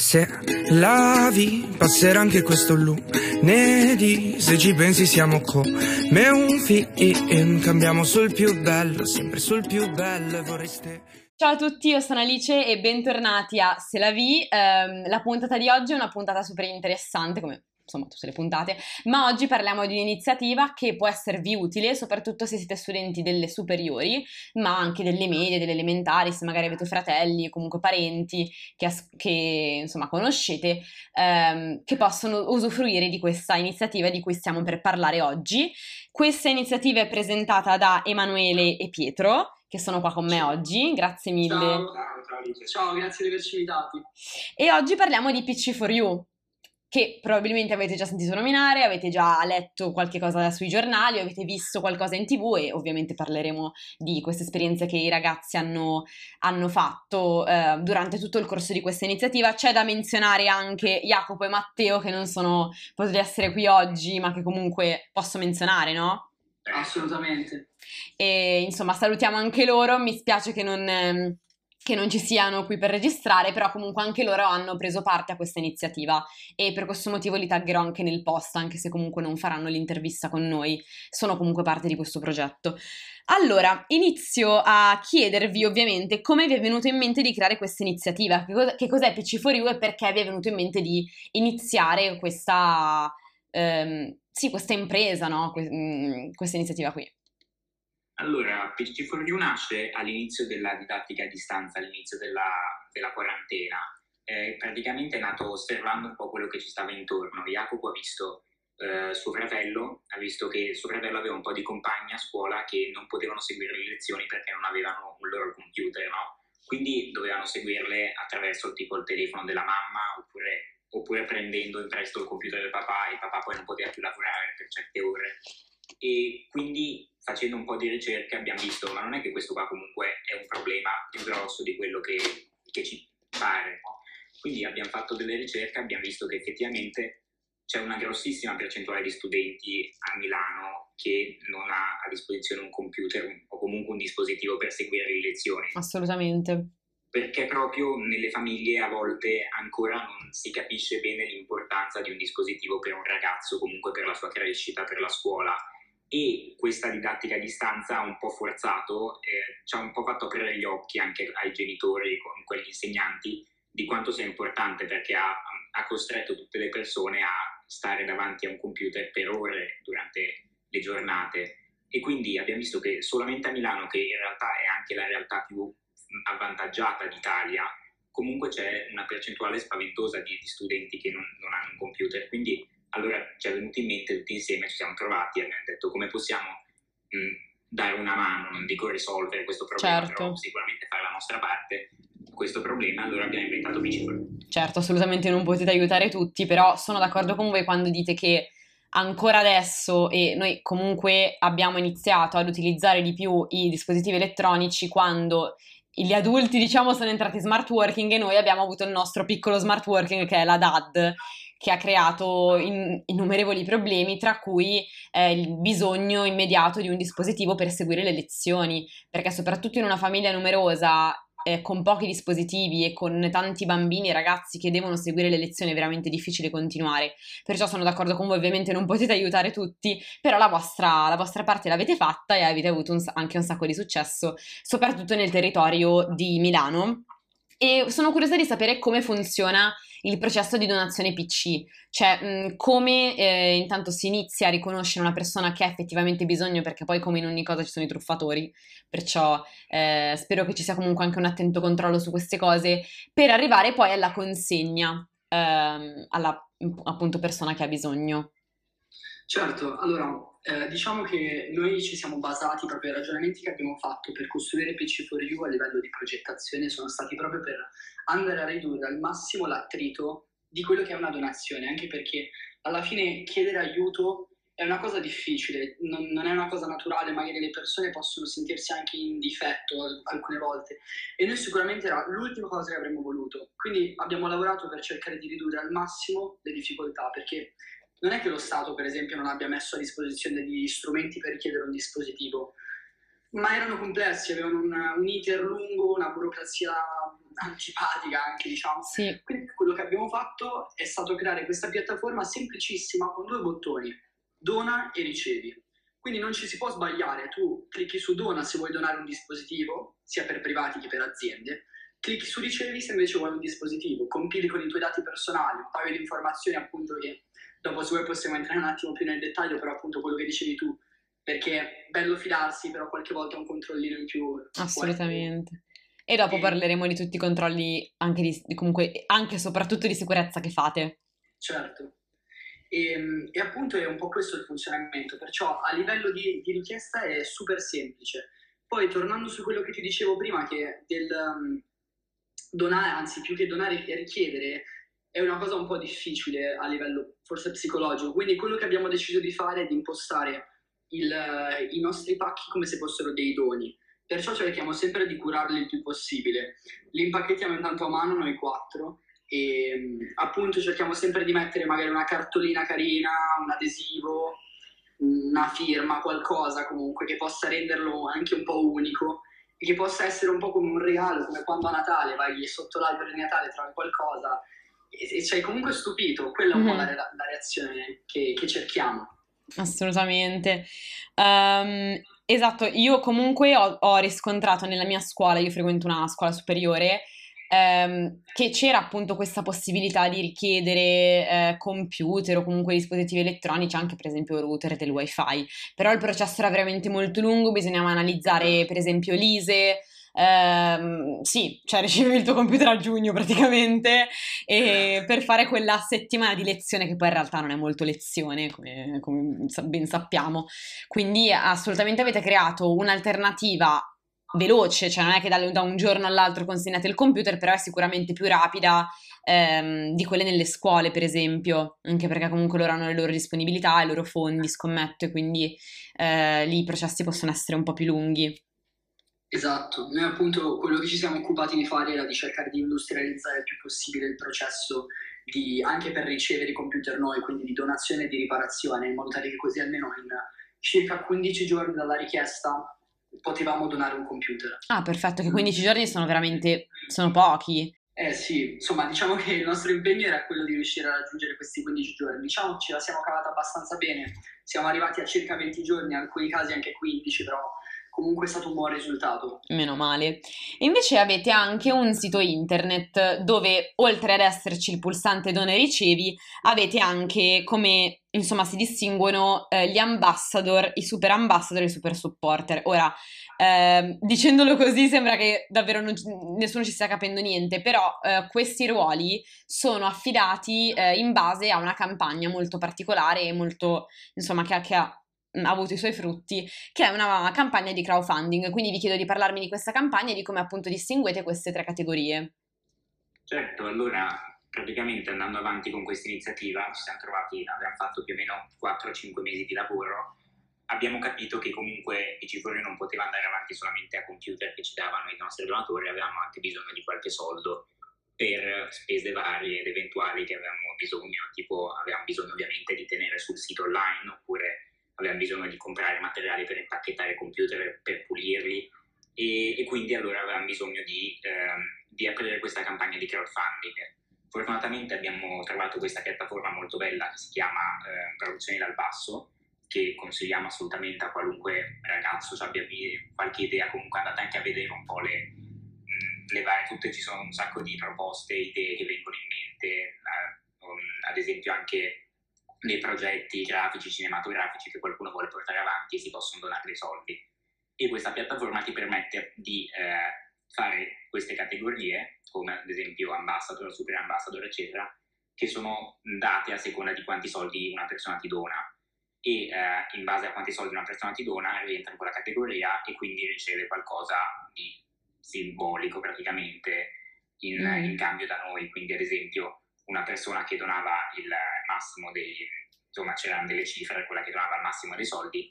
Se lavi, passerà anche questo lunedì. Se ci pensi, siamo come un film. Cambiamo sul più bello, sempre sul più bello. Vorreste. Ciao a tutti, io sono Alice e bentornati a Se la vi. Um, la puntata di oggi è una puntata super interessante, come insomma tutte le puntate, ma oggi parliamo di un'iniziativa che può esservi utile soprattutto se siete studenti delle superiori, ma anche delle medie, delle elementari, se magari avete fratelli o comunque parenti che, che insomma conoscete, ehm, che possono usufruire di questa iniziativa di cui stiamo per parlare oggi. Questa iniziativa è presentata da Emanuele e Pietro, che sono qua con me oggi. Grazie mille. Ciao, ciao, ciao grazie di averci invitati. E oggi parliamo di PC4U, che probabilmente avete già sentito nominare, avete già letto qualche cosa sui giornali, avete visto qualcosa in tv e ovviamente parleremo di queste esperienze che i ragazzi hanno, hanno fatto eh, durante tutto il corso di questa iniziativa. C'è da menzionare anche Jacopo e Matteo che non sono potuti essere qui oggi ma che comunque posso menzionare, no? Assolutamente. E insomma salutiamo anche loro, mi spiace che non... Ehm, che non ci siano qui per registrare, però comunque anche loro hanno preso parte a questa iniziativa e per questo motivo li taggerò anche nel post, anche se comunque non faranno l'intervista con noi, sono comunque parte di questo progetto. Allora, inizio a chiedervi ovviamente come vi è venuto in mente di creare questa iniziativa, che, cos- che cos'è PC4U e perché vi è venuto in mente di iniziare questa, ehm, sì, questa impresa, no? Que- mm, questa iniziativa qui. Allora, PC4U nasce all'inizio della didattica a distanza, all'inizio della, della quarantena. Eh, praticamente è nato osservando un po' quello che ci stava intorno. Jacopo ha visto eh, suo fratello, ha visto che suo fratello aveva un po' di compagni a scuola che non potevano seguire le lezioni perché non avevano un loro computer, no? Quindi dovevano seguirle attraverso tipo il telefono della mamma oppure, oppure prendendo in prestito il computer del papà e il papà poi non poteva più lavorare per certe ore e quindi facendo un po' di ricerche abbiamo visto, ma non è che questo qua comunque è un problema più grosso di quello che, che ci pare. No? Quindi abbiamo fatto delle ricerche, abbiamo visto che effettivamente c'è una grossissima percentuale di studenti a Milano che non ha a disposizione un computer o comunque un dispositivo per seguire le lezioni. Assolutamente. Perché proprio nelle famiglie a volte ancora non si capisce bene l'importanza di un dispositivo per un ragazzo, comunque per la sua crescita, per la scuola e questa didattica a distanza ha un po' forzato, eh, ci ha un po' fatto aprire gli occhi anche ai genitori, comunque agli insegnanti, di quanto sia importante perché ha, ha, costretto tutte le persone a stare davanti a un computer per ore durante le giornate. E quindi abbiamo visto che solamente a Milano, che in realtà è anche la realtà più avvantaggiata d'Italia, comunque c'è una percentuale spaventosa di, di studenti che non, non hanno un computer. Quindi allora ci è venuto in mente tutti insieme, ci siamo trovati e abbiamo detto come possiamo mh, dare una mano, non dico risolvere questo problema, certo. però sicuramente fare la nostra parte questo problema, allora abbiamo inventato Bicicolo. Certo, assolutamente non potete aiutare tutti, però sono d'accordo con voi quando dite che ancora adesso e noi comunque abbiamo iniziato ad utilizzare di più i dispositivi elettronici quando gli adulti diciamo sono entrati smart working e noi abbiamo avuto il nostro piccolo smart working che è la DAD che ha creato in, innumerevoli problemi, tra cui eh, il bisogno immediato di un dispositivo per seguire le lezioni, perché soprattutto in una famiglia numerosa eh, con pochi dispositivi e con tanti bambini e ragazzi che devono seguire le lezioni è veramente difficile continuare. Perciò sono d'accordo con voi, ovviamente non potete aiutare tutti, però la vostra, la vostra parte l'avete fatta e avete avuto un, anche un sacco di successo, soprattutto nel territorio di Milano. E sono curiosa di sapere come funziona il processo di donazione PC, cioè mh, come eh, intanto si inizia a riconoscere una persona che ha effettivamente bisogno, perché poi come in ogni cosa ci sono i truffatori, perciò eh, spero che ci sia comunque anche un attento controllo su queste cose, per arrivare poi alla consegna ehm, alla appunto persona che ha bisogno. Certo, allora eh, diciamo che noi ci siamo basati proprio ai ragionamenti che abbiamo fatto per costruire PC4U a livello di progettazione, sono stati proprio per andare a ridurre al massimo l'attrito di quello che è una donazione, anche perché alla fine chiedere aiuto è una cosa difficile, non, non, è una cosa naturale, magari le persone possono sentirsi anche in difetto alcune volte. E noi sicuramente era l'ultima cosa che avremmo voluto, quindi abbiamo lavorato per cercare di ridurre al massimo le difficoltà perché non è che lo Stato, per esempio, non abbia messo a disposizione degli strumenti per richiedere un dispositivo, ma erano complessi, avevano un, un iter lungo, una burocrazia antipatica anche, diciamo. Sì. Quindi quello che abbiamo fatto è stato creare questa piattaforma semplicissima con due bottoni, dona e ricevi. Quindi non ci si può sbagliare, tu clicchi su dona se vuoi donare un dispositivo, sia per privati che per aziende, clicchi su ricevi se invece vuoi un dispositivo, compili con i tuoi dati personali, un paio di informazioni appunto che dopo vuoi possiamo entrare un attimo più nel dettaglio, però appunto quello che dicevi tu, perché è bello fidarsi, però qualche volta un controllino in più. Assolutamente. E dopo e... parleremo di tutti i controlli, anche, di, comunque, anche e soprattutto di sicurezza che fate. Certo. E, ehm, e, appunto è un po' questo il funzionamento, perciò a livello di, di, richiesta è super semplice. Poi tornando su quello che ti dicevo prima, che del um, donare, anzi più che donare e richiedere, è una cosa un po' difficile a livello forse psicologico, quindi quello che abbiamo deciso di fare è di impostare il, i nostri pacchi come se fossero dei doni. Perciò cerchiamo sempre di curarli il più possibile. Li impacchettiamo intanto a mano noi quattro e appunto cerchiamo sempre di mettere magari una cartolina carina, un adesivo, una firma, qualcosa comunque che possa renderlo anche un po' unico e che possa essere un po' come un regalo, come quando a Natale vai sotto l'albero di Natale trovi qualcosa e, sei comunque stupito, quella è un mm-hmm. po' la, la reazione che, che, cerchiamo. Assolutamente. Um, esatto, io comunque ho, ho riscontrato nella mia scuola, io frequento una scuola superiore, ehm, che c'era appunto questa possibilità di richiedere eh, computer o comunque dispositivi elettronici, anche per esempio router del wifi, però il processo era veramente molto lungo, bisognava analizzare per esempio l'ISE, ehm, sì, cioè ricevevi il tuo computer a giugno praticamente e per fare quella settimana di lezione che poi in realtà non è molto lezione come, come ben sappiamo quindi assolutamente avete creato un'alternativa veloce, cioè non è che da, da, un giorno all'altro consegnate il computer, però è sicuramente più rapida ehm, di quelle nelle scuole, per esempio, anche perché comunque loro hanno le loro disponibilità, i loro fondi, scommetto, e quindi eh, lì i processi possono essere un po' più lunghi. Esatto, noi appunto quello che ci siamo occupati di fare era di cercare di industrializzare il più possibile il processo di, anche per ricevere i computer noi, quindi di donazione e di riparazione, in modo tale che così almeno in circa 15 giorni dalla richiesta potevamo donare un computer. Ah, perfetto, che 15 giorni sono veramente sono pochi. Eh sì, insomma, diciamo che il nostro impegno era quello di riuscire a raggiungere questi 15 giorni. Diciamo ce la siamo cavata abbastanza bene, siamo arrivati a circa 20 giorni, in alcuni casi anche 15, però comunque è stato un buon risultato. Meno male. E invece avete anche un sito internet dove, oltre ad esserci il pulsante dona e ricevi, avete anche come insomma si distinguono eh, gli ambassador, i super ambassador e i super supporter. Ora, eh, dicendolo così sembra che davvero non, nessuno ci stia capendo niente, però eh, questi ruoli sono affidati eh, in base a una campagna molto particolare e molto, insomma, che, che ha ha avuto i suoi frutti, che è una campagna di crowdfunding. Quindi vi chiedo di parlarmi di questa campagna e di come appunto distinguete queste tre categorie. Certo, allora praticamente andando avanti con questa iniziativa ci siamo trovati, abbiamo fatto più o meno 4-5 mesi di lavoro, abbiamo capito che comunque i Cifori non poteva andare avanti solamente a computer che ci davano i nostri donatori, avevamo anche bisogno di qualche soldo per spese varie ed eventuali che avevamo bisogno, tipo avevamo bisogno ovviamente di tenere sul sito online oppure avevamo bisogno di comprare materiali per impacchettare computer, per pulirli e, e quindi allora avevamo bisogno di, ehm, di, aprire questa campagna di crowdfunding. Fortunatamente abbiamo trovato questa piattaforma molto bella che si chiama eh, Traduzioni dal Basso, che consigliamo assolutamente a qualunque ragazzo se abbia qualche idea, comunque andate anche a vedere un po' le, le varie, tutte ci sono un sacco di proposte, idee che vengono in mente, eh, ad esempio anche dei progetti grafici, cinematografici che qualcuno vuole portare avanti e si possono donare dei soldi. E questa piattaforma ti permette di eh, fare queste categorie, come ad esempio ambassador, super ambassador, eccetera, che sono date a seconda di quanti soldi una persona ti dona. E eh, in base a quanti soldi una persona ti dona rientra in quella categoria e quindi riceve qualcosa di simbolico praticamente in, mm. in cambio da noi. Quindi ad esempio una persona che donava il massimo dei, insomma c'erano delle cifre, quella che donava il massimo dei soldi,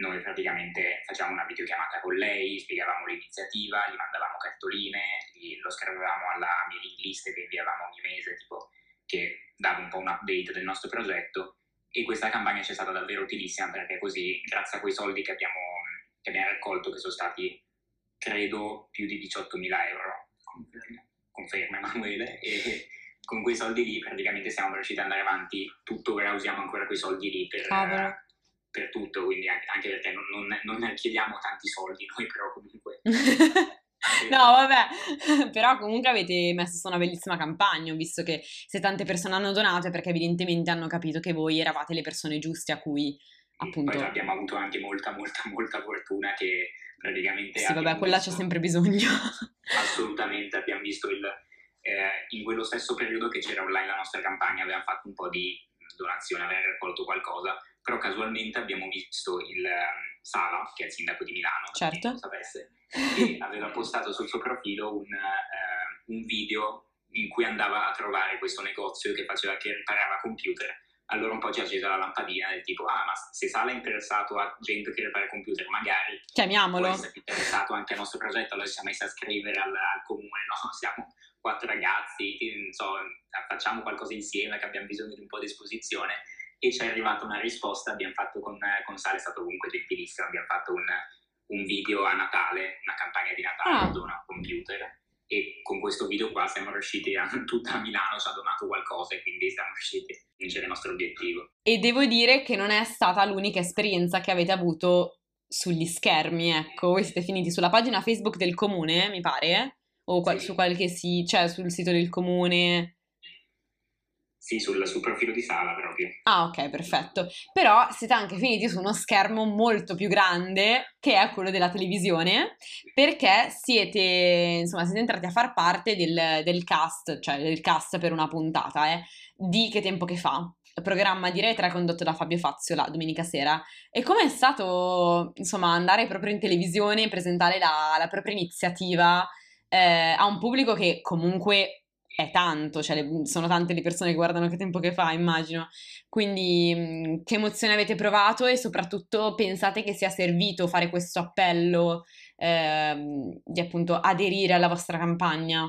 noi praticamente facevamo una videochiamata con lei, spiegavamo l'iniziativa, gli mandavamo cartoline, gli, lo scrivevamo alla mailing list che inviavamo ogni mese, tipo che dava un po' un update del nostro progetto. E questa campagna ci è stata davvero utilissima perché così, grazie a quei soldi che abbiamo, che abbiamo raccolto, che sono stati credo più di 18.000 euro, conferma Emanuele, e con quei soldi lì praticamente siamo riusciti ad andare avanti tuttora, usiamo ancora quei soldi lì per, Cavolo. per tutto, quindi anche, perché non, non, non chiediamo tanti soldi noi, però comunque... No, vabbè, però comunque avete messo su una bellissima campagna, visto che se tante persone hanno donato è perché evidentemente hanno capito che voi eravate le persone giuste a cui appunto... Poi abbiamo avuto anche molta, molta, molta fortuna che praticamente... Sì, vabbè, quella visto- c'è sempre bisogno. Assolutamente, abbiamo visto il... eh, in quello stesso periodo che c'era online la nostra campagna, abbiamo fatto un po' di donazione, abbiamo raccolto qualcosa, però casualmente abbiamo visto il ehm, Sala, che è il sindaco di Milano, Certo. non sapesse, che aveva postato sul suo profilo un, eh, un video in cui andava a trovare questo negozio che faceva che riparava computer. Allora un po' ci ha acceso la lampadina del tipo, ah ma se Sala è interessato a gente che ripara computer, magari può Chiamiamolo. essere interessato anche al nostro progetto, allora ci siamo messi a scrivere al, al comune, no? Siamo quattro ragazzi, so, facciamo qualcosa insieme che abbiamo bisogno di un po' di esposizione e ci è arrivata una risposta, abbiamo fatto con, con Sale, è stato comunque gentilissimo, abbiamo fatto un, un video a Natale, una campagna di Natale, Ah. dona computer e con questo video qua siamo riusciti a, tutta Milano ci ha donato qualcosa e quindi siamo riusciti a vincere il nostro obiettivo. E devo dire che non è stata l'unica esperienza che avete avuto sugli schermi, ecco. Voi siete finiti sulla pagina Facebook del comune, mi pare, o qual- Sì. su qualche sì, cioè sul sito del comune. Sì, sul, sul profilo di Sala proprio. Ah, ok, perfetto. Però siete anche finiti su uno schermo molto più grande, che è quello della televisione, perché siete, insomma, siete entrati a far parte del, del cast, cioè del cast per una puntata, eh, di Che tempo che fa? Programma di 3 condotto da Fabio Fazio la domenica sera. E com'è stato, insomma, andare proprio in televisione e presentare la, la propria iniziativa eh, a un pubblico che comunque è tanto, cioè le- sono tante le persone che guardano Che tempo che fa, immagino. Quindi, mh, che emozione avete provato e soprattutto pensate che sia servito fare questo appello ehm, di appunto aderire alla vostra campagna?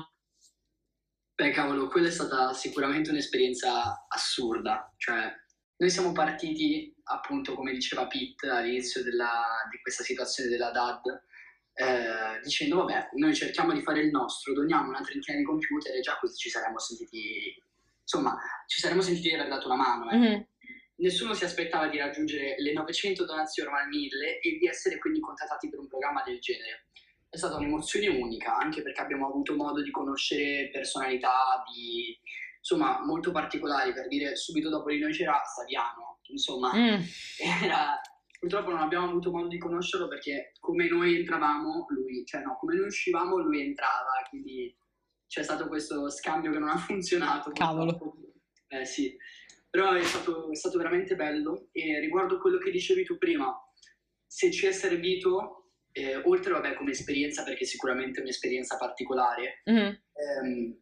Beh, cavolo, quella è stata sicuramente un'esperienza assurda. Cioè, noi siamo partiti, appunto, come diceva Pete all'inizio della- di questa situazione della DAD, eh, dicendo, vabbè, noi cerchiamo di fare il nostro, doniamo una trentina di computer e già così ci saremmo sentiti, insomma, ci saremmo sentiti di aver dato una mano. eh. Mhm. Nessuno si aspettava di raggiungere le 900 donazioni ormai 1000 e di essere quindi contattati per un programma del genere. È stata un'emozione unica, anche perché abbiamo avuto modo di conoscere personalità di, insomma, molto particolari. Per dire, subito dopo di noi c'era Saviano, insomma, Mm. era- purtroppo non abbiamo avuto modo di conoscerlo perché come noi entravamo, lui, cioè no, come noi uscivamo, lui entrava, quindi c'è stato questo scambio che non ha funzionato. Cavolo. purtroppo. Eh sì, però è stato, è stato veramente bello e riguardo quello che dicevi tu prima, se ci è servito, eh, oltre vabbè come esperienza, perché sicuramente è un'esperienza particolare, Mhm. ehm,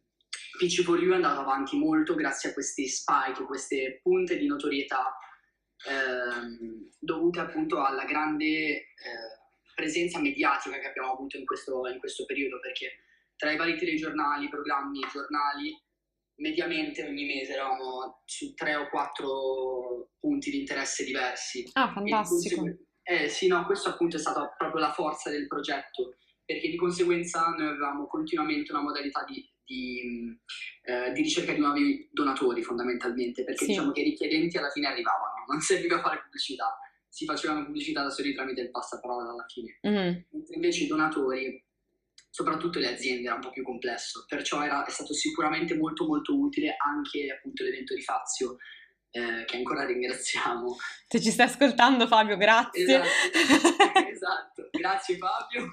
PC4U è andato avanti molto grazie a questi spike, queste punte di notorietà ehm, dovute appunto alla grande eh, presenza mediatica che abbiamo avuto in questo, in questo periodo, perché tra i vari telegiornali, programmi, giornali, mediamente ogni mese eravamo su tre o quattro punti di interesse diversi. Ah, fantastico. consegue- Eh sì, no, questo appunto è stata proprio la forza del progetto, perché di conseguenza noi avevamo continuamente una modalità di, di, eh, di ricerca di nuovi donatori fondamentalmente, perché Sì. diciamo che i richiedenti alla fine arrivavano, non serviva fare pubblicità, si facevano pubblicità da soli tramite il passaparola alla fine. Mhm. Mentre invece i donatori, soprattutto le aziende, era un po' più complesso, perciò era, è stato sicuramente molto molto utile anche appunto l'evento di Fazio, eh, che ancora ringraziamo. Se ci stai ascoltando, Fabio, grazie. Esatto, esatto. grazie Fabio.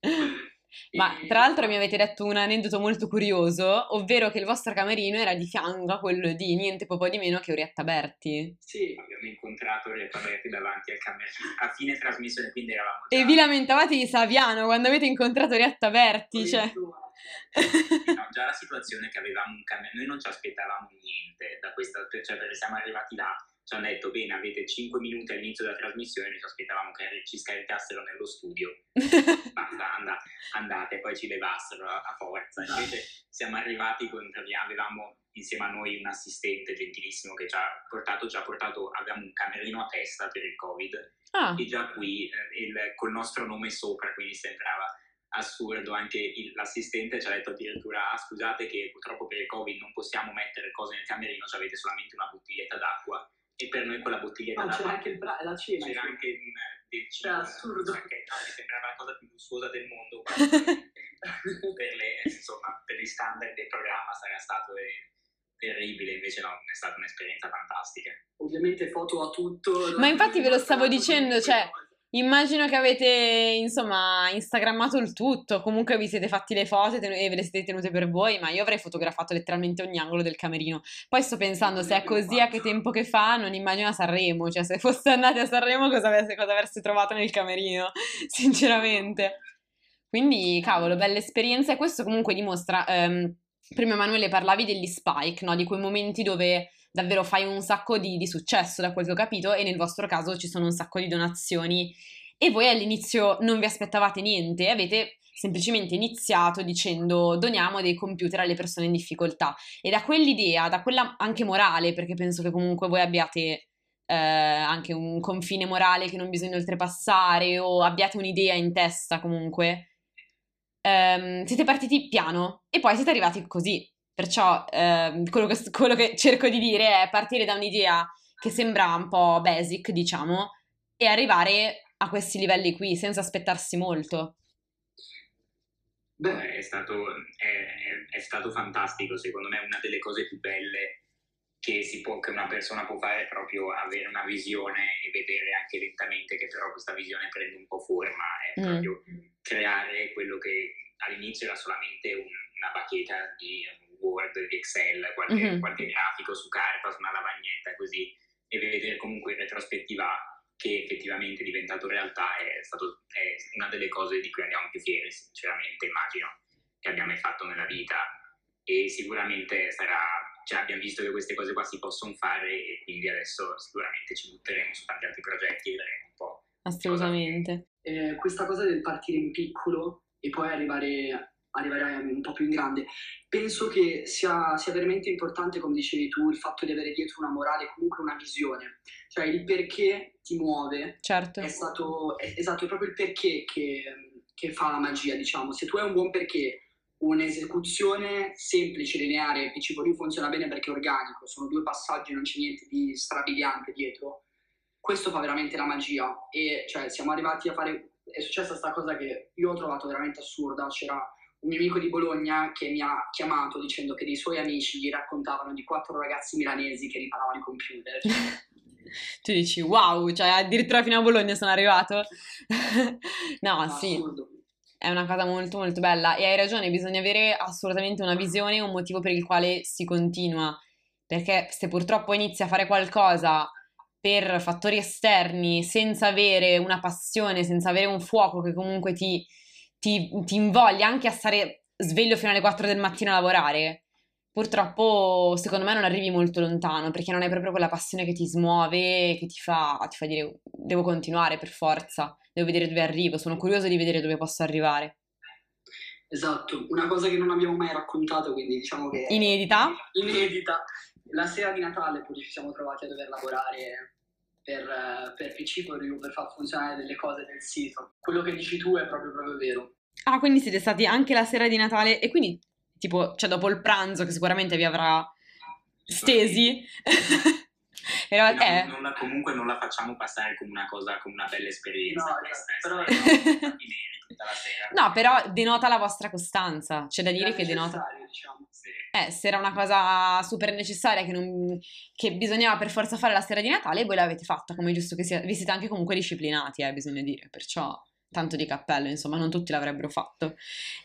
Ma E- tra l'altro mi avete detto un aneddoto molto curioso, ovvero che il vostro camerino era di fianco a quello di niente po' di meno che Orietta Berti. Sì, Abbiamo incontrato Orietta Berti davanti al camerino a fine trasmissione, quindi eravamo già... E vi lamentavate di Saviano quando avete incontrato Orietta Berti, cioè... No, già la situazione che avevamo un camerino, noi non ci aspettavamo niente da questa, cioè perché siamo arrivati là, ci hanno detto bene avete 5 minuti all'inizio della trasmissione, noi ci aspettavamo che ci scaricassero nello studio, basta, and- andate, poi ci levassero a, a forza, invece siamo arrivati con, avevamo insieme a noi un assistente gentilissimo che ci ha portato, ci ha portato, avevamo un camerino a testa per il covid, Ah, e già qui eh, il- col nostro nome sopra, quindi sembrava assurdo, anche il, l'assistente ci ha detto addirittura ah, scusate che purtroppo per il covid non possiamo mettere cose nel camerino, ci avete solamente una bottiglietta d'acqua e per noi quella bottiglietta No, d'acqua c'era anche il bra- la cena. c'era sì. anche un del cibo, assurdo. Che, no, mi sembrava la cosa più lussuosa del mondo per, le, insomma, per gli standard del programma sarà stato eh, terribile, invece no, è stata un'esperienza fantastica. Ovviamente foto a tutto. Ma infatti ve lo stavo dicendo, cioè. Immagino che avete, insomma, instagrammato il tutto, comunque vi siete fatti le foto e ve le siete tenute per voi, ma io avrei fotografato letteralmente ogni angolo del camerino. Poi sto pensando, se è così, a che tempo che fa, non immagino a Sanremo, cioè se foste andati a Sanremo cosa avreste, cosa avreste trovato nel camerino, sinceramente. Quindi, cavolo, bella esperienza e questo comunque dimostra, ehm, prima Emanuele parlavi degli spike, no? Di quei momenti dove davvero fai un sacco di, di successo, da quel che ho capito, e nel vostro caso ci sono un sacco di donazioni e voi all'inizio non vi aspettavate niente, avete semplicemente iniziato dicendo doniamo dei computer alle persone in difficoltà e da quell'idea, da quella anche morale, perché penso che comunque voi abbiate eh, anche un confine morale che non bisogna oltrepassare o abbiate un'idea in testa comunque, ehm, siete partiti piano e poi siete arrivati così. Perciò ehm, quello, che, quello che cerco di dire è partire da un'idea che sembra un po' basic, diciamo, e arrivare a questi livelli qui senza aspettarsi molto. Beh, È stato, è, è stato fantastico, secondo me una delle cose più belle che, si può, che una persona può fare è proprio avere una visione e vedere anche lentamente che però questa visione prende un po' forma, è Mm. proprio creare quello che all'inizio era solamente un- una bacheca di Word, di Excel, qualche, Mhm. qualche grafico su carta, su una lavagnetta così, e vedere comunque in retrospettiva che effettivamente è diventato realtà è, stato, è una delle cose di cui andiamo più fieri, sinceramente, immagino, che abbiamo mai fatto nella vita. E sicuramente sarà, cioè abbiamo visto che queste cose qua si possono fare e quindi adesso sicuramente ci butteremo su tanti altri progetti e vedremo un po'. Assolutamente. eh, questa cosa del partire in piccolo e poi arrivare, arrivare un po' più in grande, penso che sia, sia veramente importante, come dicevi tu, il fatto di avere dietro una morale, comunque una visione, cioè il perché ti muove Certo. è stato è- esatto, è proprio il perché che, che fa la magia, diciamo. Se tu hai un buon perché, un'esecuzione semplice, lineare, PC for You funziona bene perché è organico, sono due passaggi, non c'è niente di strabiliante dietro. Questo fa veramente la magia e cioè siamo arrivati a fare è successa questa cosa che io ho trovato veramente assurda, c'era un mio amico di Bologna che mi ha chiamato dicendo che dei suoi amici gli raccontavano di quattro ragazzi milanesi che riparavano i computer. Tu dici wow, cioè addirittura fino a Bologna sono arrivato. no, no, sì, assurdo. è una cosa molto molto bella e hai ragione, bisogna avere assolutamente una visione un motivo per il quale si continua, perché se purtroppo inizi a fare qualcosa per fattori esterni senza avere una passione, senza avere un fuoco che comunque ti, ti, ti invoglia anche a stare sveglio fino alle 4 del mattino a lavorare, purtroppo secondo me non arrivi molto lontano perché non hai proprio quella passione che ti smuove, che ti fa, ti fa dire devo continuare per forza, devo vedere dove arrivo, sono curioso di vedere dove posso arrivare. Esatto, una cosa che non abbiamo mai raccontato, quindi diciamo che... Inedita? Inedita. La sera di Natale poi ci siamo trovati a dover lavorare per, eh, per PC You, per far funzionare delle cose del sito. Quello che dici tu è proprio, proprio vero. Ah, quindi siete stati anche la sera di Natale e quindi tipo, cioè dopo il pranzo che sicuramente vi avrà stesi. Era- No, eh. non la- comunque non la facciamo passare come una cosa, come una bella esperienza. No, però- la sera. No, però denota la vostra costanza, c'è da dire Era che denota... Diciamo. Sì. Eh, se era una cosa super necessaria che, non- che bisognava per forza fare la sera di Natale, voi l'avete fatta, come è giusto che sia. Vi siete anche comunque disciplinati, eh, bisogna dire, perciò tanto di cappello, insomma, non tutti l'avrebbero fatto.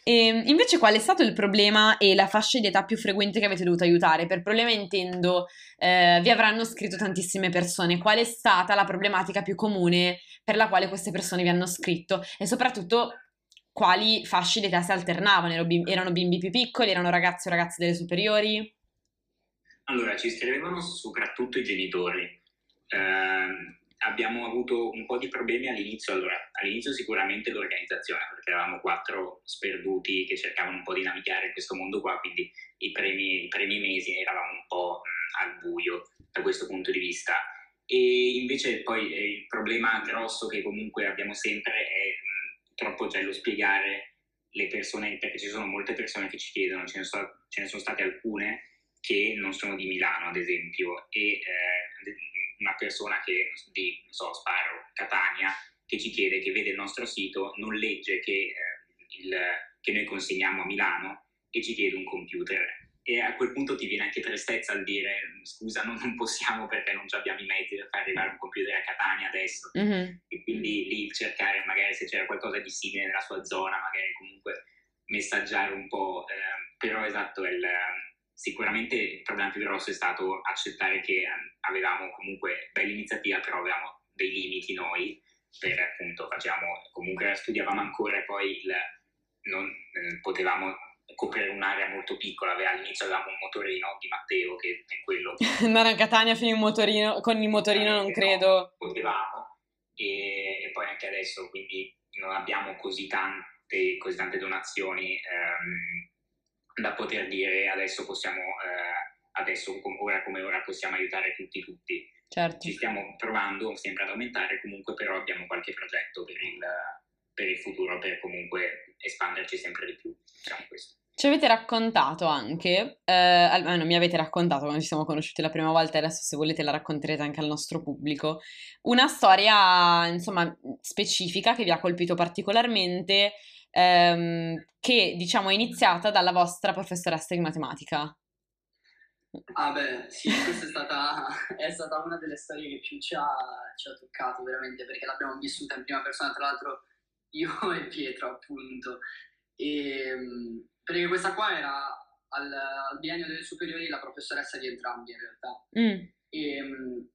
E, invece qual è stato il problema e la fascia di età più frequente che avete dovuto aiutare? Per problema intendo, eh, vi avranno scritto tantissime persone, qual è stata la problematica più comune per la quale queste persone vi hanno scritto e soprattutto quali fasce di età si alternavano? Erano bimbi più piccoli, erano ragazzi o ragazze delle superiori? Allora, ci scrivevano soprattutto i genitori. Ehm, abbiamo avuto un po' di problemi all'inizio. Allora, all'inizio sicuramente l'organizzazione, perché eravamo quattro sperduti che cercavano un po' di navigare in questo mondo qua, quindi i primi, i primi mesi eravamo un po' al buio da questo punto di vista. E invece poi eh, il problema grosso che comunque abbiamo sempre è mh, troppo lo spiegare le persone, perché ci sono molte persone che ci chiedono, ce ne, so, ce ne sono state alcune che non sono di Milano, ad esempio, e eh, una persona che di, non so, sparo, Catania, che ci chiede, che vede il nostro sito, non legge che, eh, il, che noi consegniamo a Milano e ci chiede un computer e a quel punto ti viene anche tristezza al dire scusa non, non possiamo perché non abbiamo i mezzi per far arrivare un computer a Catania adesso mm-hmm. e quindi lì cercare magari se c'era qualcosa di simile nella sua zona magari comunque messaggiare un po' eh, però esatto il, sicuramente il problema più grosso è stato accettare che ehm, avevamo comunque bella iniziativa però avevamo dei limiti noi per appunto facciamo comunque studiavamo ancora e poi il, non eh, potevamo coprire un'area molto piccola. All'inizio avevamo un motorino di Matteo che è quello. Andare a Catania fino in motorino, con il motorino non credo. No, potevamo. E, e, poi anche adesso, quindi non abbiamo così tante, così tante donazioni ehm, da poter dire adesso possiamo, eh, adesso ora come ora possiamo aiutare tutti tutti. Certo. Ci stiamo provando sempre ad aumentare, comunque però abbiamo qualche progetto per il, per il futuro per comunque espanderci sempre di più. Diciamo questo. Ci avete raccontato anche, eh, almeno mi avete raccontato quando ci siamo conosciuti la prima volta e adesso se volete la racconterete anche al nostro pubblico, una storia insomma specifica che vi ha colpito particolarmente, ehm, che diciamo è iniziata dalla vostra professoressa di matematica. Ah beh, sì, questa è stata, è stata una delle storie che più ci ha, ci ha toccato veramente perché l'abbiamo vissuta in prima persona, tra l'altro io e Pietro appunto. E, ehm, perché questa qua era al, al, biennio delle superiori la professoressa di entrambi in realtà. Mm. E, ehm,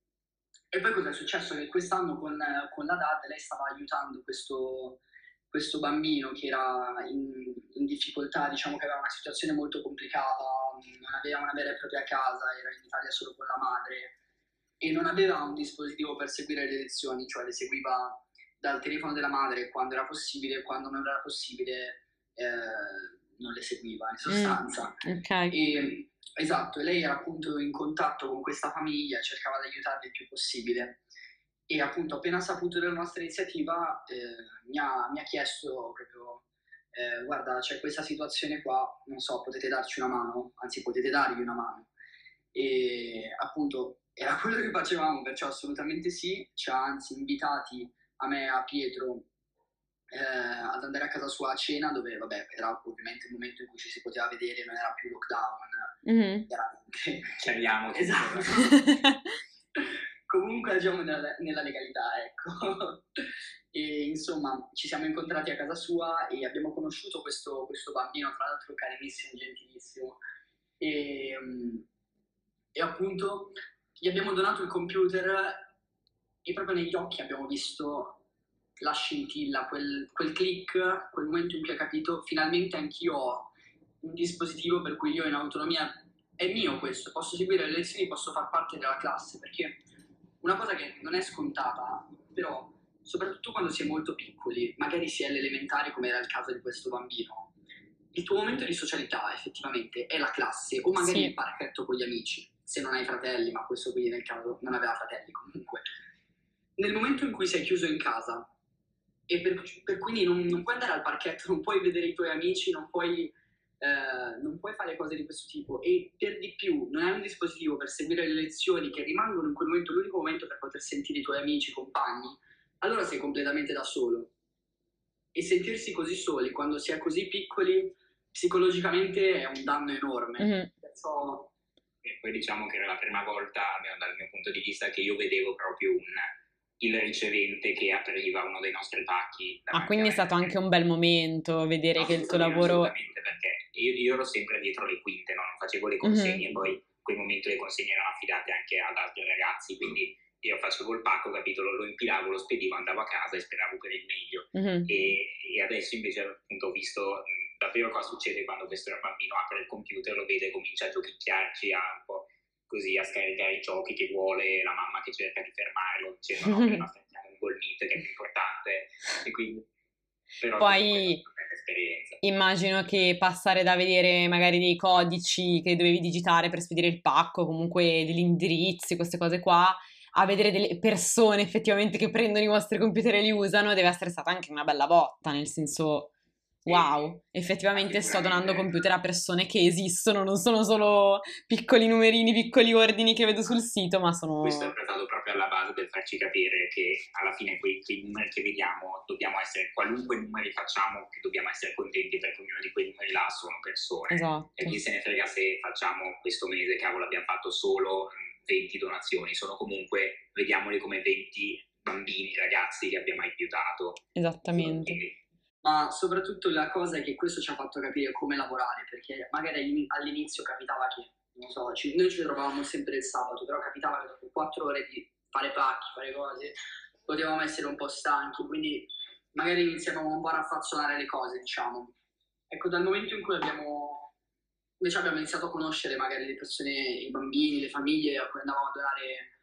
e, poi cosa è successo? Che quest'anno con, con la DAD lei stava aiutando questo, questo bambino che era in, in, difficoltà, diciamo che aveva una situazione molto complicata, non aveva una vera e propria casa, era in Italia solo con la madre e non aveva un dispositivo per seguire le lezioni, cioè le seguiva dal telefono della madre quando era possibile quando non era possibile eh, non le seguiva in sostanza. Mm, okay. e, esatto, e lei era appunto in contatto con questa famiglia, cercava di aiutarli il più possibile e appunto appena saputo della nostra iniziativa eh, mi, ha, mi, ha, chiesto proprio eh, guarda c'è questa situazione qua, non so, potete darci una mano, anzi potete dargli una mano. E appunto era quello che facevamo, perciò assolutamente sì, ci ha anzi invitati a me e a Pietro eh, ad andare a casa sua a cena, dove vabbè, era ovviamente il momento in cui ci si poteva vedere, non era più lockdown, mm-hmm. chiaramente. Chiariamo. Esatto. Comunque agiamo nella, nella legalità, ecco. e insomma, ci siamo incontrati a casa sua e abbiamo conosciuto questo, questo bambino, tra l'altro carinissimo, gentilissimo. E, e appunto gli abbiamo donato il computer e proprio negli occhi abbiamo visto la scintilla, quel, quel click, quel momento in cui ha capito finalmente anch'io ho un dispositivo per cui io in autonomia è mio questo, posso seguire le lezioni, posso far parte della classe, perché una cosa che non è scontata, però soprattutto quando si è molto piccoli, magari si è all'elementare come era il caso di questo bambino, il tuo momento di socialità effettivamente è la classe o magari sì. il parchetto con gli amici, se non hai fratelli, ma questo qui nel caso non aveva fratelli comunque. Nel momento in cui sei chiuso in casa e per, per quindi non, non, puoi andare al parchetto, non puoi vedere i tuoi amici, non puoi, eh, non puoi fare cose di questo tipo e per di più non hai un dispositivo per seguire le lezioni che rimangono in quel momento l'unico momento per poter sentire i tuoi amici, i compagni, allora sei completamente da solo. E sentirsi così soli quando si è così piccoli psicologicamente è un danno enorme. Mm-hmm. Perciò... E poi diciamo che era la prima volta, almeno dal mio punto di vista, che io vedevo proprio un il ricevente che apriva uno dei nostri pacchi. Ah, quindi è stato anche un bel momento vedere che il tuo lavoro... Assolutamente, perché io, io, ero sempre dietro le quinte, no? non facevo le consegne, mm-hmm. poi in quel momento le consegne erano affidate anche ad altri ragazzi, quindi io facevo il pacco, capito, lo, lo impilavo, lo spedivo, andavo a casa e speravo per il meglio. Mm-hmm. E, e, adesso invece appunto ho visto davvero cosa succede quando questo bambino apre il computer, lo vede e comincia a giochicchiarci, a così a scaricare i giochi che vuole, la mamma che cerca di fermarlo dicendo no, prima facciamo un gol meet che è più importante e quindi però poi immagino che passare da vedere magari dei codici che dovevi digitare per spedire il pacco, comunque degli indirizzi, queste cose qua, a vedere delle persone effettivamente che prendono i vostri computer e li usano, deve essere stata anche una bella botta, nel senso Wow, effettivamente sto donando computer a persone che esistono, non sono solo piccoli numerini, piccoli ordini che vedo sul sito, ma sono... Questo è stato proprio alla base del farci capire che alla fine quei, quei numeri che vediamo dobbiamo essere, qualunque numeri facciamo, dobbiamo essere contenti perché ognuno di quei numeri là sono persone. Esatto. E chi se ne frega se facciamo questo mese, cavolo, abbiamo fatto solo 20 donazioni, sono comunque, vediamoli come 20 bambini, ragazzi che abbiamo aiutato. Esattamente. Quindi, Ma soprattutto la cosa è che questo ci ha fatto capire come lavorare, perché magari all'ini- all'inizio capitava che, non so, ci- noi ci trovavamo sempre il sabato, però capitava che dopo quattro ore di fare pacchi, fare cose, potevamo essere un po' stanchi, quindi magari iniziavamo un po' a raffazzonare le cose, diciamo. Ecco, dal momento in cui abbiamo, invece abbiamo iniziato a conoscere magari le persone, i bambini, le famiglie a cui andavamo a donare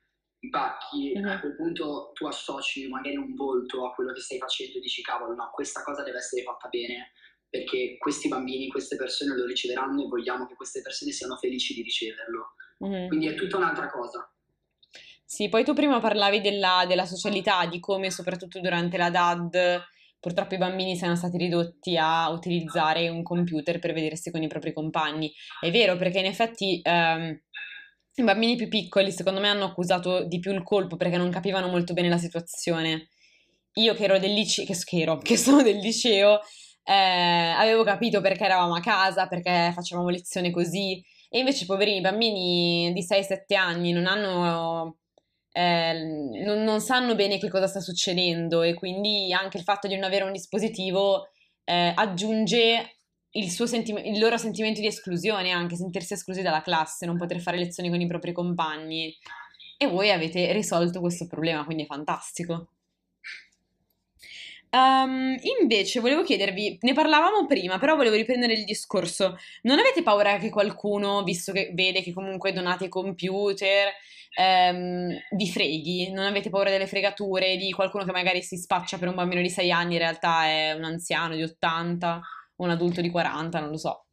i pacchi, Mhm. a quel punto tu associ magari un volto a quello che stai facendo e dici cavolo, no, questa cosa deve essere fatta bene perché questi bambini, queste persone lo riceveranno e vogliamo che queste persone siano felici di riceverlo. Mhm. Quindi è tutta un'altra cosa. Sì, poi tu prima parlavi della, della socialità, di come soprattutto durante la DAD purtroppo i bambini siano stati ridotti a utilizzare un computer per vedersi con i propri compagni. È vero, perché in effetti ehm, i bambini più piccoli secondo me hanno accusato di più il colpo perché non capivano molto bene la situazione. Io che ero del liceo, che, che ero- che sono del liceo, eh, avevo capito perché eravamo a casa, perché facevamo lezione così, e invece i poverini bambini di 6-7 anni non hanno, eh, non, non sanno bene che cosa sta succedendo e quindi anche il fatto di non avere un dispositivo eh, aggiunge il, sentime- il loro sentimento di esclusione, anche sentirsi esclusi dalla classe, non poter fare lezioni con i propri compagni. E voi avete risolto questo problema, quindi è fantastico. Ehm, invece volevo chiedervi, ne parlavamo prima, però volevo riprendere il discorso. Non avete paura che qualcuno, visto che vede che comunque donate computer, ehm, vi freghi? Non avete paura delle fregature di qualcuno che magari si spaccia per un bambino di 6 anni, in realtà è un anziano di 80 o un adulto di 40, non lo so.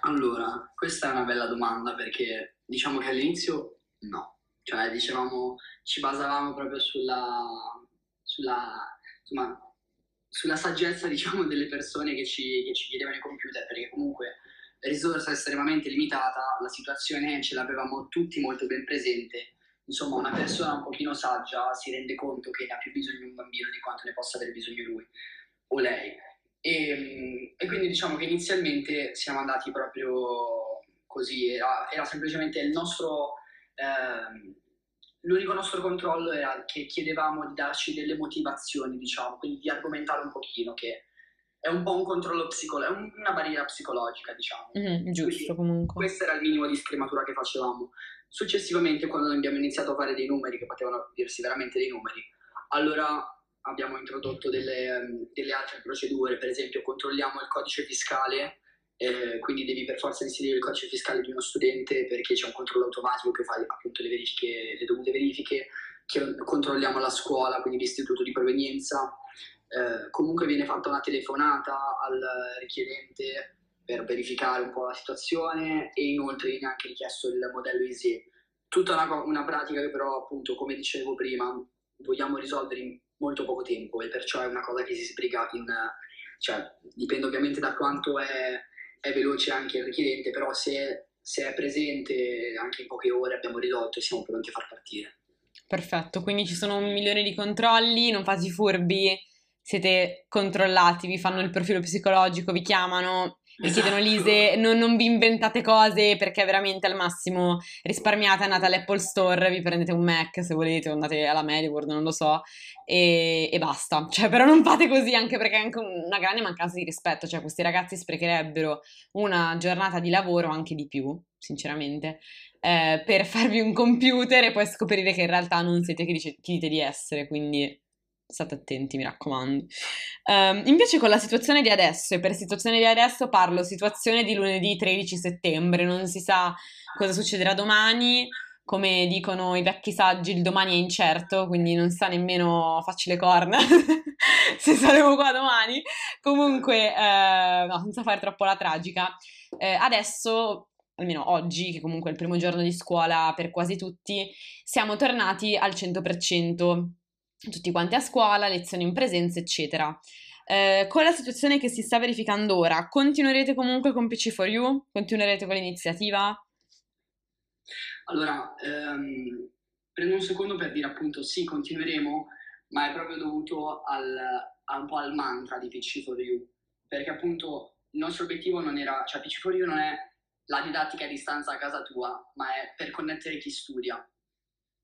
Allora, questa è una bella domanda perché diciamo che all'inizio no, cioè dicevamo, ci basavamo proprio sulla, sulla, insomma, sulla saggezza diciamo delle persone che ci, che ci chiedevano i computer perché comunque risorsa estremamente limitata, la situazione ce l'avevamo tutti molto ben presente, insomma una persona un pochino saggia si rende conto che ne ha più bisogno un bambino di quanto ne possa avere bisogno lui o lei. E, e quindi diciamo che inizialmente siamo andati proprio così, era, era semplicemente il nostro, ehm, l'unico nostro controllo era che chiedevamo di darci delle motivazioni, diciamo, quindi di argomentare un pochino, che è un po' un controllo psicologico, è un- una barriera psicologica, diciamo. Mhm, giusto Quindi comunque. Questo era il minimo di scrematura che facevamo. Successivamente, quando abbiamo iniziato a fare dei numeri, che potevano dirsi veramente dei numeri, allora abbiamo introdotto delle, ehm, delle altre procedure, per esempio controlliamo il codice fiscale, eh, quindi devi per forza inserire il codice fiscale di uno studente perché c'è un controllo automatico che fa appunto le verifiche, le dovute verifiche, che controlliamo la scuola, quindi l'istituto di provenienza. Eh, comunque viene fatta una telefonata al richiedente per verificare un po' la situazione e inoltre viene anche richiesto il modello ISE. Tutta una, una pratica che però appunto, come dicevo prima, vogliamo risolvere in molto poco tempo e perciò è una cosa che si sbriga in... cioè dipende ovviamente da quanto è, è veloce anche il richiedente, però se, se è presente anche in poche ore abbiamo risolto e siamo pronti a far partire. Perfetto, quindi ci sono un milione di controlli, non fate i furbi, siete controllati, vi fanno il profilo psicologico, vi chiamano, vi chiedono l'ISE, non, non vi inventate cose perché veramente al massimo risparmiate, andate all'Apple Store, vi prendete un Mac se volete, andate alla MediWorld, non lo so, e, e basta. Cioè, però non fate così anche perché è anche una grande mancanza di rispetto, cioè questi ragazzi sprecherebbero una giornata di lavoro, anche di più, sinceramente, eh, per farvi un computer e poi scoprire che in realtà non siete chi dite di essere, quindi state attenti, mi raccomando. Ehm, invece con la situazione di adesso, e per situazione di adesso parlo situazione di lunedì 13 settembre, non si sa cosa succederà domani, come dicono i vecchi saggi, il domani è incerto, quindi non sa nemmeno facci le corna se saremo qua domani. Comunque, eh, no, senza fare troppo la tragica, eh, adesso almeno oggi, che comunque è il primo giorno di scuola per quasi tutti, siamo tornati al 100%, tutti quanti a scuola, lezioni in presenza, eccetera. eh, con la situazione che si sta verificando ora, continuerete comunque con PC4U? Continuerete con l'iniziativa? Allora, ehm, prendo un secondo per dire appunto sì, continueremo, ma è proprio dovuto al, un po' al mantra di PC4U, perché appunto il nostro obiettivo non era, cioè PC4U non è la didattica a distanza a casa tua, ma è per connettere chi studia.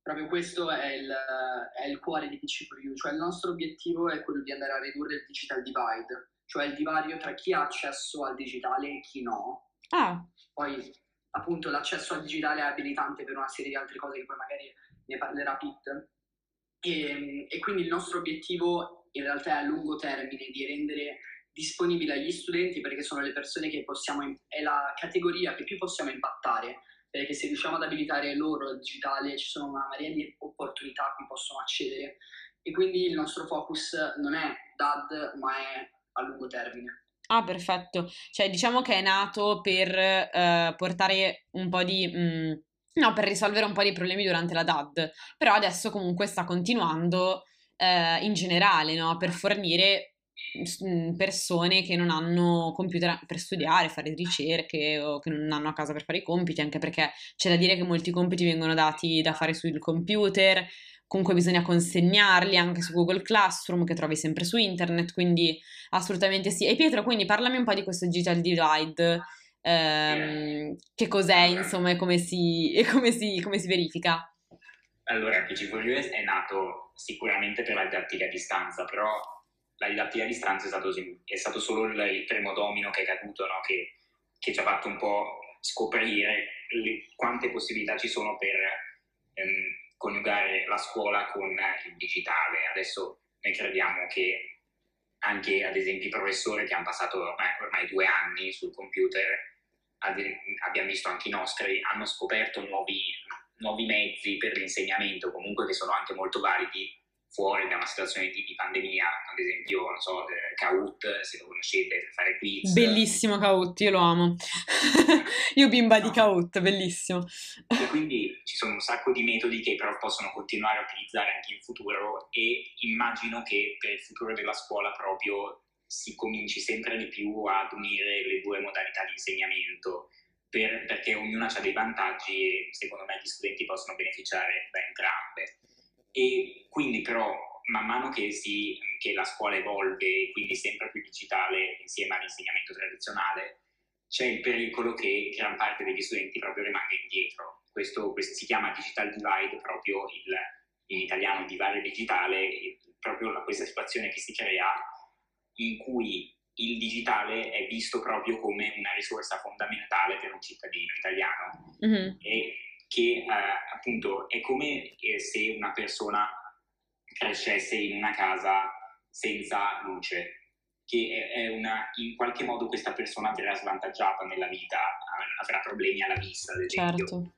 Proprio questo è il, è il cuore di PC4U, cioè il nostro obiettivo è quello di andare a ridurre il digital divide, cioè il divario tra chi ha accesso al digitale e chi no. Ah. Poi appunto l'accesso al digitale è abilitante per una serie di altre cose che poi magari ne parlerà Pete. E, e quindi il nostro obiettivo in realtà è a lungo termine di rendere disponibile agli studenti perché sono le persone che possiamo, è la categoria che più possiamo impattare perché se riusciamo ad abilitare loro il digitale ci sono una marea di opportunità a cui possono accedere e quindi il nostro focus non è DAD ma è a lungo termine. Ah, perfetto. Cioè, diciamo che è nato per eh, portare un po' di... Mh, mm, no, per risolvere un po' di problemi durante la DAD, però adesso comunque sta continuando eh, in generale, no? Per fornire persone che non hanno computer per studiare, fare ricerche o che non hanno a casa per fare i compiti, anche perché c'è da dire che molti compiti vengono dati da fare sul computer, comunque bisogna consegnarli anche su Google Classroom che trovi sempre su internet, quindi assolutamente sì. E Pietro, quindi parlami un po' di questo digital divide, ehm, che cos'è insomma e come si, e come si, come si verifica? Allora, PC4US è nato sicuramente per la didattica a distanza, però la didattica a distanza è stato, è stato solo il, primo domino che è caduto, no? che, che, ci ha fatto un po' scoprire le, quante possibilità ci sono per ehm, coniugare la scuola con il digitale. Adesso noi crediamo che anche ad esempio i professori che hanno passato ormai, ormai due anni sul computer, ad, abbiamo visto anche i nostri, hanno scoperto nuovi, nuovi mezzi per l'insegnamento, comunque che sono anche molto validi fuori da una situazione di, di pandemia, ad esempio, non so, eh, Kahoot, se lo conoscete, per fare quiz. Bellissimo Kahoot, io lo amo. io bimba no. di Kahoot, bellissimo. E quindi ci sono un sacco di metodi che però possono continuare a utilizzare anche in futuro e immagino che per il futuro della scuola proprio si cominci sempre di più ad unire le due modalità di insegnamento. Per, perché ognuna ha dei vantaggi e secondo me gli studenti possono beneficiare da entrambe. E quindi però man mano che, si, che la scuola evolve quindi sempre più digitale insieme all'insegnamento tradizionale, c'è il pericolo che gran parte degli studenti proprio rimanga indietro. Questo, questo si chiama digital divide, proprio il, in italiano divario digitale, proprio questa situazione che si crea in cui il digitale è visto proprio come una risorsa fondamentale per un cittadino italiano mm-hmm. e che eh, appunto è come eh, se una persona crescesse in una casa senza luce, che è una, in qualche modo questa persona verrà svantaggiata nella vita, avrà problemi alla vista, ad esempio. Certo.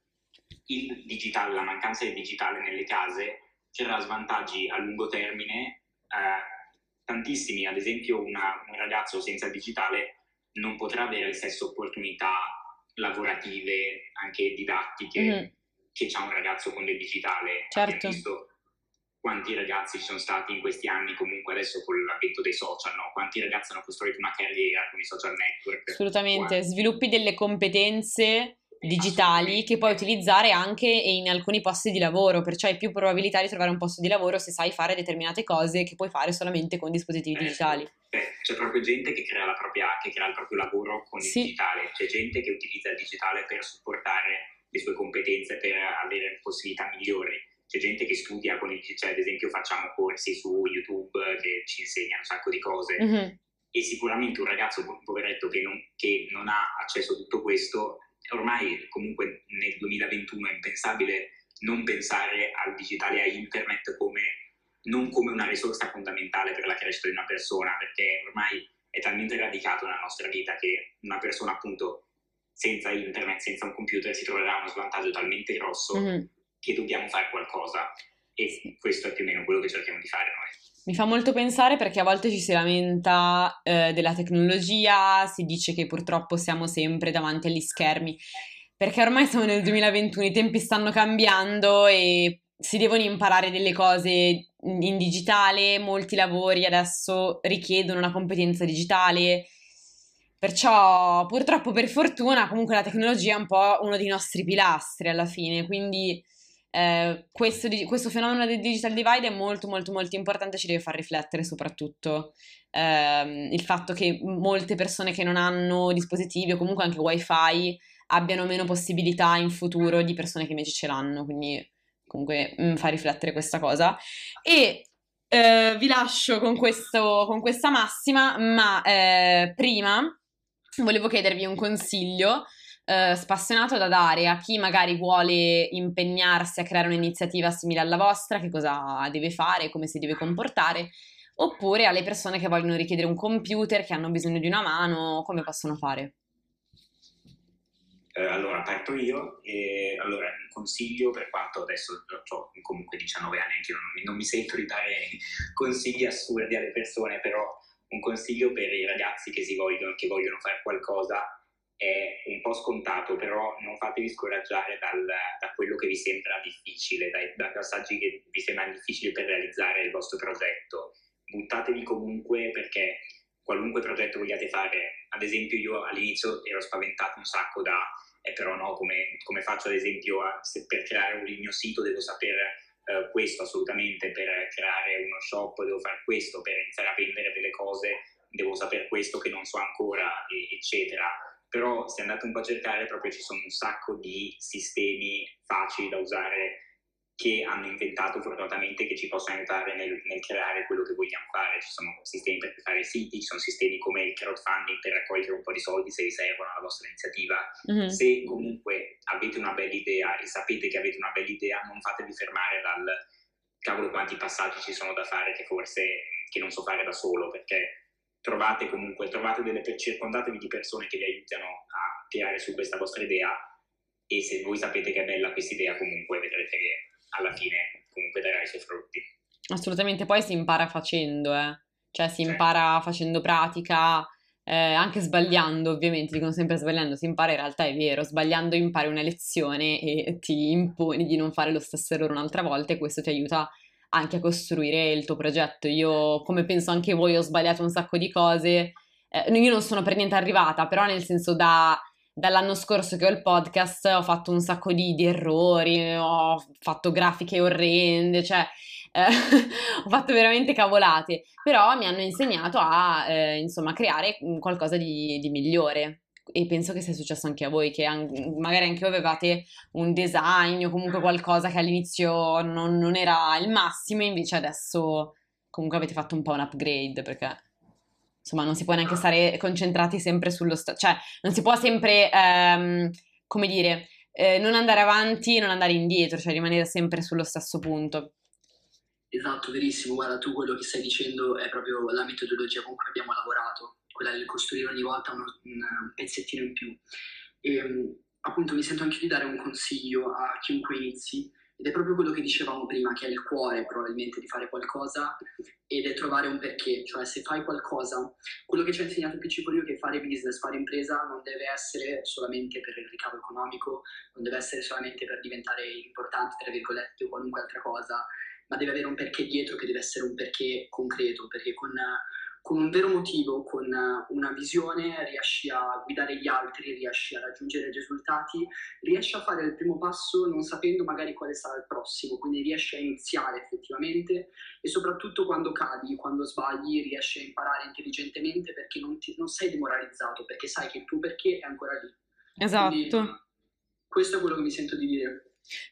Il digitale, la mancanza del digitale nelle case creerà svantaggi a lungo termine eh, tantissimi, ad esempio una, un ragazzo senza digitale non potrà avere le stesse opportunità lavorative, anche didattiche, mm-hmm. che c'ha un ragazzo con del digitale. Certo. visto quanti ragazzi ci sono stati in questi anni, comunque adesso con l'avvento dei social, no? quanti ragazzi hanno costruito una carriera con i social network. Assolutamente, quanti... sviluppi delle competenze digitali che puoi utilizzare anche in alcuni posti di lavoro, perciò hai più probabilità di trovare un posto di lavoro se sai fare determinate cose che puoi fare solamente con dispositivi eh, digitali. Beh, c'è proprio gente che crea, propria, che crea, il proprio lavoro con il sì. digitale, c'è gente che utilizza il digitale per supportare le sue competenze, per avere possibilità migliori. C'è gente che studia con il digitale, cioè, ad esempio facciamo corsi su YouTube che ci insegnano un sacco di cose. Mm-hmm. E sicuramente un ragazzo, un poveretto che non, che non ha accesso a tutto questo, ormai comunque nel 2021 è impensabile non pensare al digitale e a internet come, non come una risorsa fondamentale per la crescita di una persona, perché ormai è talmente radicato nella nostra vita che una persona appunto senza internet, senza un computer si troverà uno svantaggio talmente grosso mm-hmm. che dobbiamo fare qualcosa e questo è più o meno quello che cerchiamo di fare noi. Mi fa molto pensare perché a volte ci si lamenta eh, della tecnologia, si dice che purtroppo siamo sempre davanti agli schermi, perché ormai siamo nel 2021, i tempi stanno cambiando e si devono imparare delle cose in digitale, molti lavori adesso richiedono una competenza digitale, perciò purtroppo per fortuna comunque la tecnologia è un po' uno dei nostri pilastri alla fine, quindi eh, questo, questo, fenomeno del digital divide è molto molto molto importante, ci deve far riflettere soprattutto eh, il fatto che molte persone che non hanno dispositivi o comunque anche wifi abbiano meno possibilità in futuro di persone che invece ce l'hanno, quindi comunque mi mm, fa riflettere questa cosa. E eh, vi lascio con, questo, con, questa massima, ma eh, prima volevo chiedervi un consiglio eh, spassionato da dare a chi magari vuole impegnarsi a creare un'iniziativa simile alla vostra, che cosa deve fare, come si deve comportare, oppure alle persone che vogliono richiedere un computer, che hanno bisogno di una mano, come possono fare? Eh, allora, parto io. E, allora, consiglio, per quanto adesso ho comunque 19 anni, anche io non, non, mi sento di dare consigli assurdi alle persone, però un consiglio per i ragazzi che, vogliono, che vogliono fare qualcosa è un po' scontato, però non fatevi scoraggiare dal, da quello che vi sembra difficile, dai, dai passaggi che vi sembrano difficili per realizzare il vostro progetto. Buttatevi comunque perché qualunque progetto vogliate fare, ad esempio io all'inizio ero spaventato un sacco da eh, però no, come, come, faccio ad esempio a, per creare un, il mio sito devo sapere eh, questo assolutamente, per creare uno shop devo fare questo, per iniziare a vendere delle cose devo sapere questo che non so ancora, e, eccetera. Però se andate un po' a cercare proprio ci sono un sacco di sistemi facili da usare che hanno inventato fortunatamente che ci possono aiutare nel, nel, creare quello che vogliamo fare. Ci sono sistemi per fare siti, ci sono sistemi come il crowdfunding per raccogliere un po' di soldi se vi servono alla vostra iniziativa. Mm-hmm. Se comunque avete una bella idea e sapete che avete una bella idea, non fatevi fermare dal cavolo quanti passaggi ci sono da fare che forse che non so fare da solo, perché trovate comunque, trovate delle, circondatevi di persone che vi aiutano a tirare su questa vostra idea e se voi sapete che è bella questa idea comunque vedrete che alla fine comunque darà i suoi frutti. Assolutamente, poi si impara facendo, eh. cioè si impara facendo pratica, eh, anche sbagliando ovviamente, dicono sempre sbagliando, si impara in realtà è vero, sbagliando impari una lezione e ti imponi di non fare lo stesso errore un'altra volta e questo ti aiuta anche a costruire il tuo progetto. Io, come penso anche voi, ho sbagliato un sacco di cose, eh, io non sono per niente arrivata, però nel senso da dall'anno scorso che ho il podcast ho fatto un sacco di, di errori, ho fatto grafiche orrende, cioè eh, ho fatto veramente cavolate, però mi hanno insegnato a eh, insomma creare qualcosa di, di, migliore. E penso che sia successo anche a voi, che an- magari anche voi avevate un design o comunque qualcosa che all'inizio non, non era il massimo, invece adesso comunque avete fatto un po' un upgrade perché insomma non si può neanche stare concentrati sempre sullo stato, cioè non si può sempre, ehm, come dire, eh, non andare avanti e non andare indietro, cioè rimanere sempre sullo stesso punto. Esatto, verissimo, guarda tu quello che stai dicendo è proprio la metodologia con cui abbiamo lavorato, quella di costruire ogni volta uno, un pezzettino in più. E appunto mi sento anche di dare un consiglio a chiunque inizi, ed è proprio quello che dicevamo prima, che è il cuore probabilmente di fare qualcosa ed è trovare un perché, cioè se fai qualcosa, quello che ci ha insegnato PC Polio è che fare business, fare impresa non deve essere solamente per il ricavo economico, non deve essere solamente per diventare importante, tra virgolette, o qualunque altra cosa, ma deve avere un perché dietro che deve essere un perché concreto, perché con con un vero motivo, con una visione, riesci a guidare gli altri, riesci a raggiungere risultati, riesci a fare il primo passo non sapendo magari quale sarà il prossimo, quindi riesci a iniziare effettivamente e soprattutto quando cadi, quando sbagli, riesci a imparare intelligentemente perché non, ti, non sei demoralizzato, perché sai che il tuo perché è ancora lì. Esatto. Quindi, questo è quello che mi sento di dire.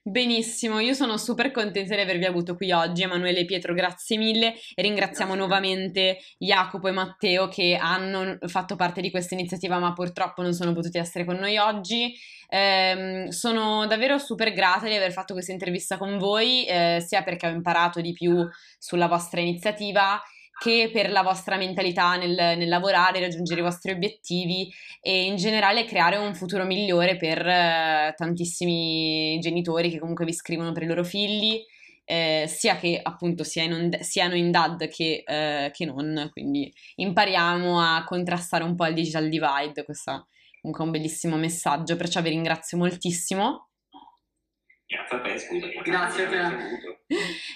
Benissimo, io sono super contenta di avervi avuto qui oggi, Emanuele e Pietro, grazie mille e ringraziamo grazie. nuovamente Jacopo e Matteo che hanno fatto parte di questa iniziativa ma purtroppo non sono potuti essere con noi oggi. Eh, sono davvero super grata di aver fatto questa intervista con voi, eh, sia perché ho imparato di più sulla vostra iniziativa che per la vostra mentalità nel, nel, lavorare, raggiungere i vostri obiettivi e in generale creare un futuro migliore per eh, tantissimi genitori che comunque vi scrivono per i loro figli, eh, sia che appunto sia in siano in DAD che, eh, che, non, quindi impariamo a contrastare un po' il digital divide, questo è comunque un bellissimo messaggio, perciò vi ringrazio moltissimo. Grazie a te, scusa. Grazie a te.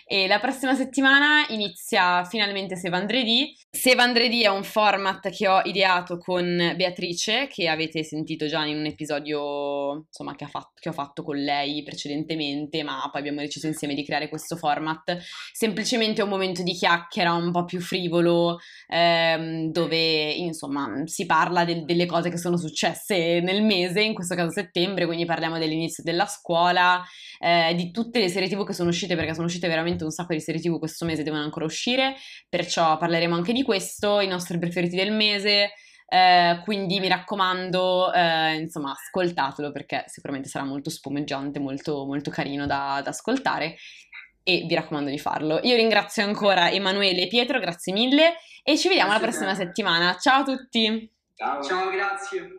E la prossima settimana inizia finalmente Se Vendredi. Se Vendredi è un format che ho ideato con Beatrice, che avete sentito già in un episodio insomma, che, fatto, che ho fatto con lei precedentemente, ma poi abbiamo deciso insieme di creare questo format. Semplicemente un momento di chiacchiera un po' più frivolo, ehm, dove insomma si parla del, delle cose che sono successe nel mese, in questo caso settembre, quindi parliamo dell'inizio della scuola eh, di tutte le serie tv che sono uscite, perché sono uscite veramente un sacco di serie tv questo mese, devono ancora uscire, perciò parleremo anche di questo, i nostri preferiti del mese. Eh, quindi mi raccomando, eh, insomma, ascoltatelo perché sicuramente sarà molto spumeggiante, molto, molto carino da, da ascoltare e vi raccomando di farlo. Io ringrazio ancora Emanuele e Pietro, grazie mille e ci vediamo Grazie la prossima te. settimana. Ciao a tutti! Ciao. Ciao, grazie.